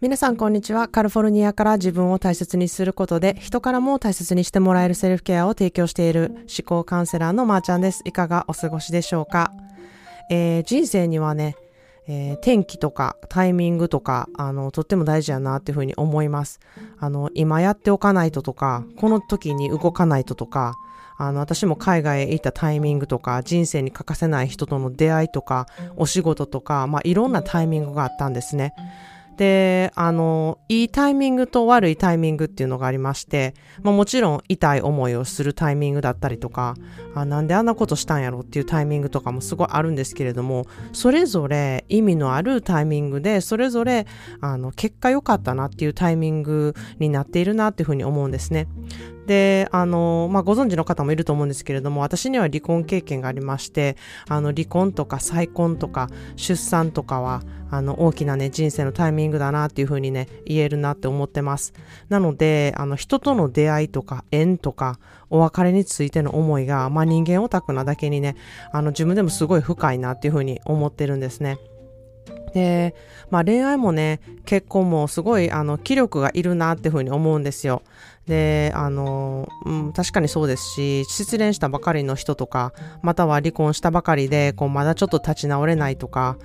皆さんこんにちは。カリフォルニアから自分を大切にすることで人からも大切にしてもらえるセルフケアを提供している思考カウンセラーのまーちゃんです。いかがお過ごしでしょうか、えー、人生にはね、えー、天気とかタイミングとか、あの、とっても大事やなっていうふうに思います。あの、今やっておかないととか、この時に動かないととか、あの、私も海外へ行ったタイミングとか、人生に欠かせない人との出会いとか、お仕事とか、まあ、いろんなタイミングがあったんですね。で、あの、いいタイミングと悪いタイミングっていうのがありまして、まあ、もちろん痛い思いをするタイミングだったりとか、あなんであんなことしたんやろっていうタイミングとかもすごいあるんですけれども、それぞれ意味のあるタイミングで、それぞれ、あの、結果良かったなっていうタイミングになっているなっていうふうに思うんですね。で、あの、まあ、ご存知の方もいると思うんですけれども、私には離婚経験がありまして、あの、離婚とか再婚とか出産とかは、あの、大きなね、人生のタイミングだなっていうふうにね、言えるなって思ってます。なので、あの、人との出会いとか縁とか、お別れについての思いが、まあ、人間オタクなだけにね、あの、自分でもすごい深いなっていうふうに思ってるんですね。で、まあ恋愛もね、結婚もすごいあの気力がいるなっていうふうに思うんですよ。で、あの、うん、確かにそうですし、失恋したばかりの人とか、または離婚したばかりで、こう、まだちょっと立ち直れないとか、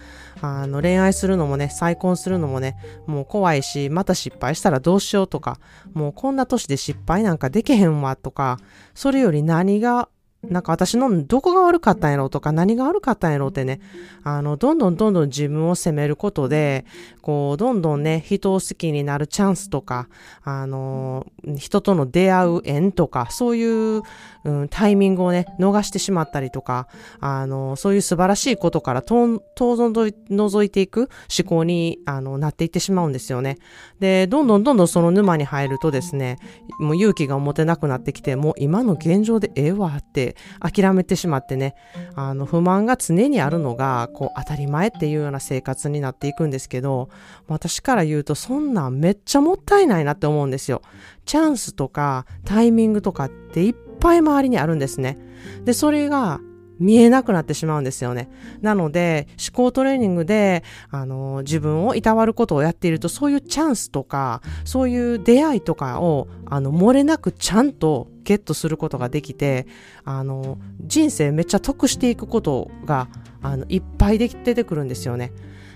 あの、恋愛するのもね、再婚するのもね、もう怖いし、また失敗したらどうしようとか、もうこんな年で失敗なんかできへんわとか、それより何がなんか私のどこが悪かったんやろうとか何が悪かったんやろうってね、あの、どんどんどんどん自分を責めることで、こう、どんどんね、人を好きになるチャンスとか、あの、人との出会う縁とか、そういう、うん、タイミングをね、逃してしまったりとか、あの、そういう素晴らしいことから遠覗いていく思考に、あの、なっていってしまうんですよね。で、どんどんどんどんその沼に入るとですね、もう勇気が持てなくなってきて、もう今の現状でええわって諦めてしまってね、あの、不満が常にあるのが、こう、当たり前っていうような生活になっていくんですけど、私から言うと、そんなんめっちゃもったいないなって思うんですよ。チャンスとかタイミングとかっていっぱい周りにあるんですね。で、それが見えなくなってしまうんですよね。なので、思考トレーニングで、あの、自分をいたわることをやっていると、そういうチャンスとか、そういう出会いとかを、あの、漏れなくちゃんとゲットすることができて、あの、人生めっちゃ得していくことが、あの、いっぱいでき出てくるんですよね。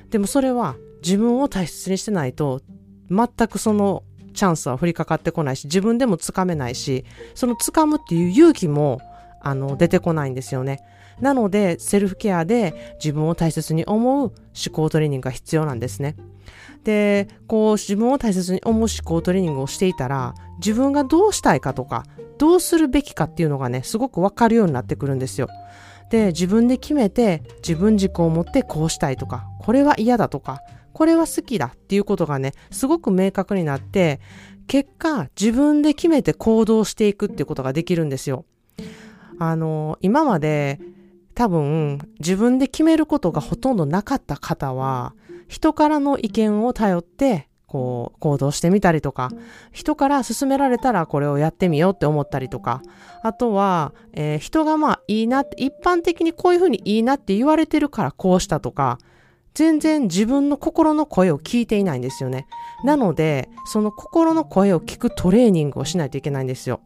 でもそれは、自分を大切にしてないと、全くそのチャンスは降りかかってこないし、自分でもつかめないし、そのつかむっていう勇気も、あの、出てこないんですよね。なので、セルフケアで自分を大切に思う思考トレーニングが必要なんですね。で、こう自分を大切に思う思考トレーニングをしていたら、自分がどうしたいかとか、どうするべきかっていうのがね、すごくわかるようになってくるんですよ。で、自分で決めて、自分軸を持ってこうしたいとか、これは嫌だとか、これは好きだっていうことがね、すごく明確になって、結果、自分で決めて行動していくっていうことができるんですよ。あの、今まで多分自分で決めることがほとんどなかった方は、人からの意見を頼って、こう、行動してみたりとか、人から勧められたらこれをやってみようって思ったりとか、あとは、えー、人がまあいいなって、一般的にこういうふうにいいなって言われてるからこうしたとか、全然自分の心の声を聞いていないんですよね。なので、その心の声を聞くトレーニングをしないといけないんですよ。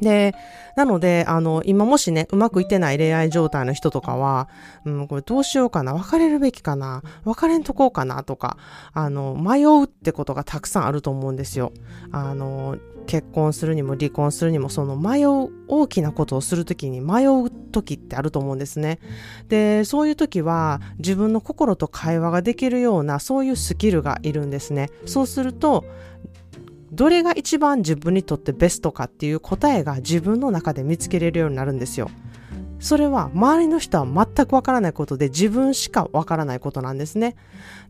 で、なので、あの、今もしね、うまくいってない恋愛状態の人とかは、うん、これどうしようかな、別れるべきかな、別れんとこうかなとか、あの、迷うってことがたくさんあると思うんですよ。あの、結婚するにも離婚するにも、その迷う、大きなことをするときに迷う時ってあると思うんですね。で、そういう時は自分の心と会話ができるような、そういうスキルがいるんですね。そうすると、どれが一番自分にとってベストかっていう答えが自分の中で見つけれるようになるんですよ。それは周りの人は全くわからないことで自分しかわからないことなんですね。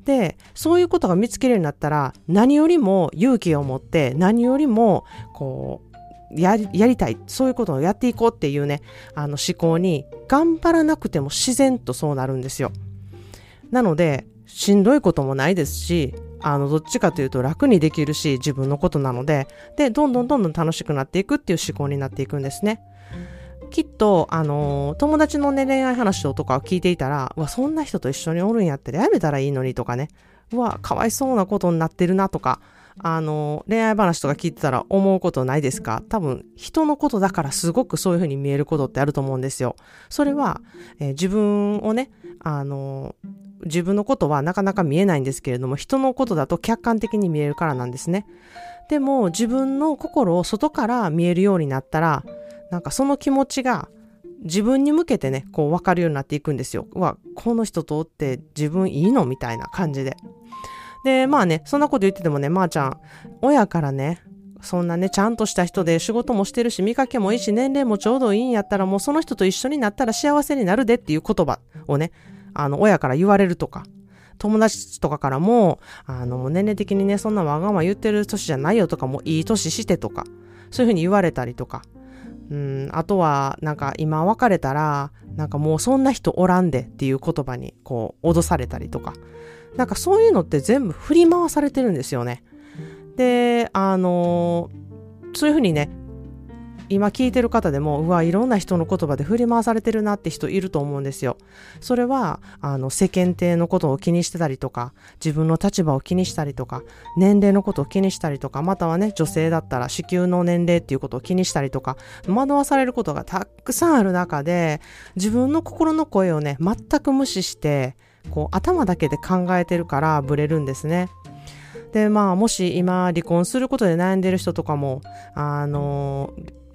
で、そういうことが見つけるようになったら何よりも勇気を持って何よりもこうやりやりたい、そういうことをやっていこうっていうね、あの思考に頑張らなくても自然とそうなるんですよ。なので、しんどいこともないですし、あの、どっちかというと楽にできるし、自分のことなので、で、どんどんどんどん楽しくなっていくっていう思考になっていくんですね。きっと、あの、友達のね、恋愛話とかを聞いていたら、うわ、そんな人と一緒におるんやったらやめたらいいのにとかね、うわ、かわいそうなことになってるなとか、あの、恋愛話とか聞いてたら思うことないですか？多分、人のことだからすごくそういうふうに見えることってあると思うんですよ。それは、えー、自分をね、あの、自分のことはなかなか見えないんですけれども、人のことだと客観的に見えるからなんですね。でも、自分の心を外から見えるようになったら、なんかその気持ちが自分に向けてね、こう分かるようになっていくんですよ。わ、この人とおって自分いいの？みたいな感じで。で、まあね、そんなこと言っててもね、まー、あ、ちゃん、親からね、そんなね、ちゃんとした人で仕事もしてるし、見かけもいいし、年齢もちょうどいいんやったら、もうその人と一緒になったら幸せになるでっていう言葉をね、あの、親から言われるとか、友達とかからも、あの、年齢的にね、そんなわがまま言ってる年じゃないよとか、もういい年してとか、そういうふうに言われたりとか、うん、あとは、なんか今別れたら、なんかもうそんな人おらんでっていう言葉にこう脅されたりとか、なんかそういうのって全部振り回されてるんですよね。で、あの、そういうふうにね、今聞いてる方でも、うわ、いろんな人の言葉で振り回されてるなって人いると思うんですよ。それは、あの、世間体のことを気にしてたりとか、自分の立場を気にしたりとか、年齢のことを気にしたりとか、またはね、女性だったら子宮の年齢っていうことを気にしたりとか、惑わされることがたくさんある中で、自分の心の声をね、全く無視して、こう、頭だけで考えてるからブレるんですね。で、まあ、もし今離婚することで悩んでる人とかも、あの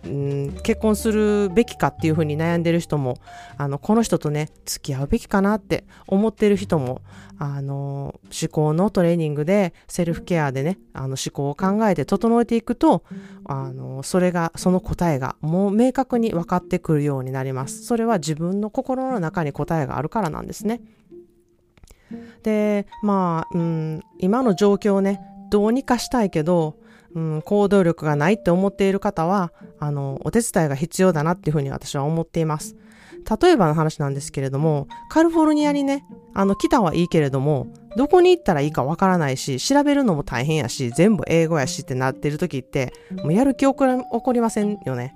うん、結婚するべきかっていうふうに悩んでる人も、あの、この人とね、付き合うべきかなって思ってる人も、あの、思考のトレーニングで、セルフケアでね、あの、思考を考えて整えていくと、あの、それが、その答えがもう明確に分かってくるようになります。それは自分の心の中に答えがあるからなんですね。で、まあ、うん、今の状況をね、どうにかしたいけど、うん、行動力がないって思っている方は、あの、お手伝いが必要だなっていうふうに私は思っています。例えばの話なんですけれども、カリフォルニアにね、あの、来たはいいけれども、どこに行ったらいいかわからないし、調べるのも大変やし、全部英語やしってなってる時って、もうやる気起こりませんよね。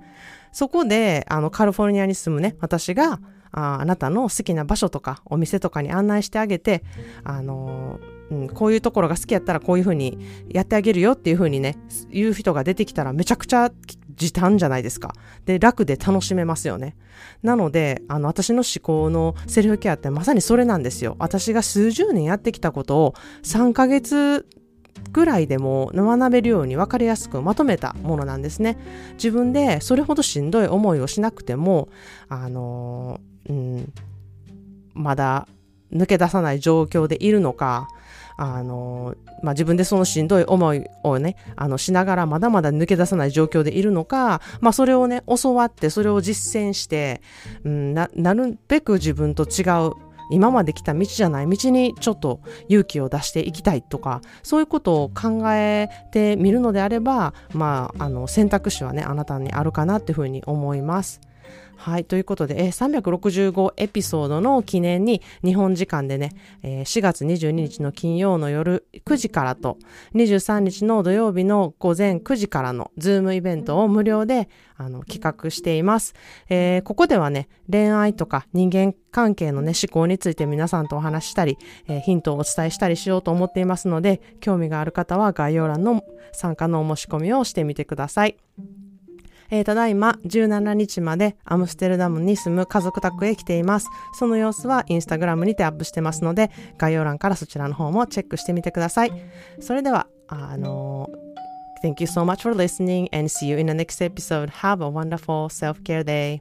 そこで、あの、カリフォルニアに住むね、私が、ああなたの好きな場所とかお店とかに案内してあげて、あのうん、こういうところが好きやったらこういうふうにやってあげるよっていうふうにね、言う人が出てきたらめちゃくちゃ時短じゃないですか。で、楽で楽しめますよね。なので、あの、私の思考のセルフケアってまさにそれなんですよ。私が数十年やってきたことを3ヶ月ぐらいでも学べるように分かりやすくまとめたものなんですね。自分でそれほどしんどい思いをしなくても、あのうん、まだ抜け出さない状況でいるのか、あの、まあ、自分でそのしんどい思いをね、あの、しながらまだまだ抜け出さない状況でいるのか、まあ、それをね、教わって、それを実践して、うん、な、なるべく自分と違う、今まで来た道じゃない道にちょっと勇気を出していきたいとか、そういうことを考えてみるのであれば、まあ、あの、選択肢はね、あなたにあるかなっていうふうに思います。はい。ということで、えー、365エピソードの記念に日本時間でね、えー、4月22日の金曜の夜9時からと、23日の土曜日の午前9時からのズームイベントを無料であの企画しています、えー、ここではね、恋愛とか人間関係のね、思考について皆さんとお話したり、えー、ヒントをお伝えしたりしようと思っていますので、興味がある方は概要欄の参加のお申し込みをしてみてください。えー、ただいま17日までアムステルダムに住む家族宅へ来ています。その様子はインスタグラムにてアップしてますので、概要欄からそちらの方もチェックしてみてください。それでは、あのー、Thank you so much for listening and see you in the next episode. Have a wonderful self-care day.